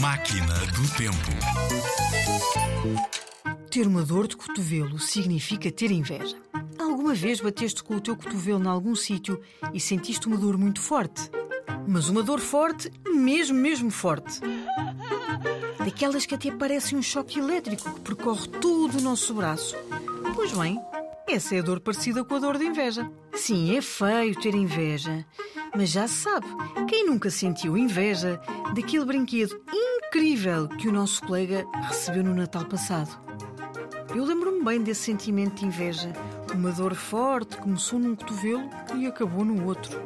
Máquina do Tempo. Ter uma dor de cotovelo significa ter inveja. Alguma vez bateste com o teu cotovelo em algum sítio e sentiste uma dor muito forte? Mas uma dor forte, mesmo, mesmo forte. Daquelas que até parecem um choque elétrico que percorre todo o nosso braço. Pois bem, essa é a dor parecida com a dor de inveja. Sim, é feio ter inveja. Mas já se sabe, quem nunca sentiu inveja daquele brinquedo incrível que o nosso colega recebeu no Natal passado? Eu lembro-me bem desse sentimento de inveja. Uma dor forte começou num cotovelo e acabou no outro.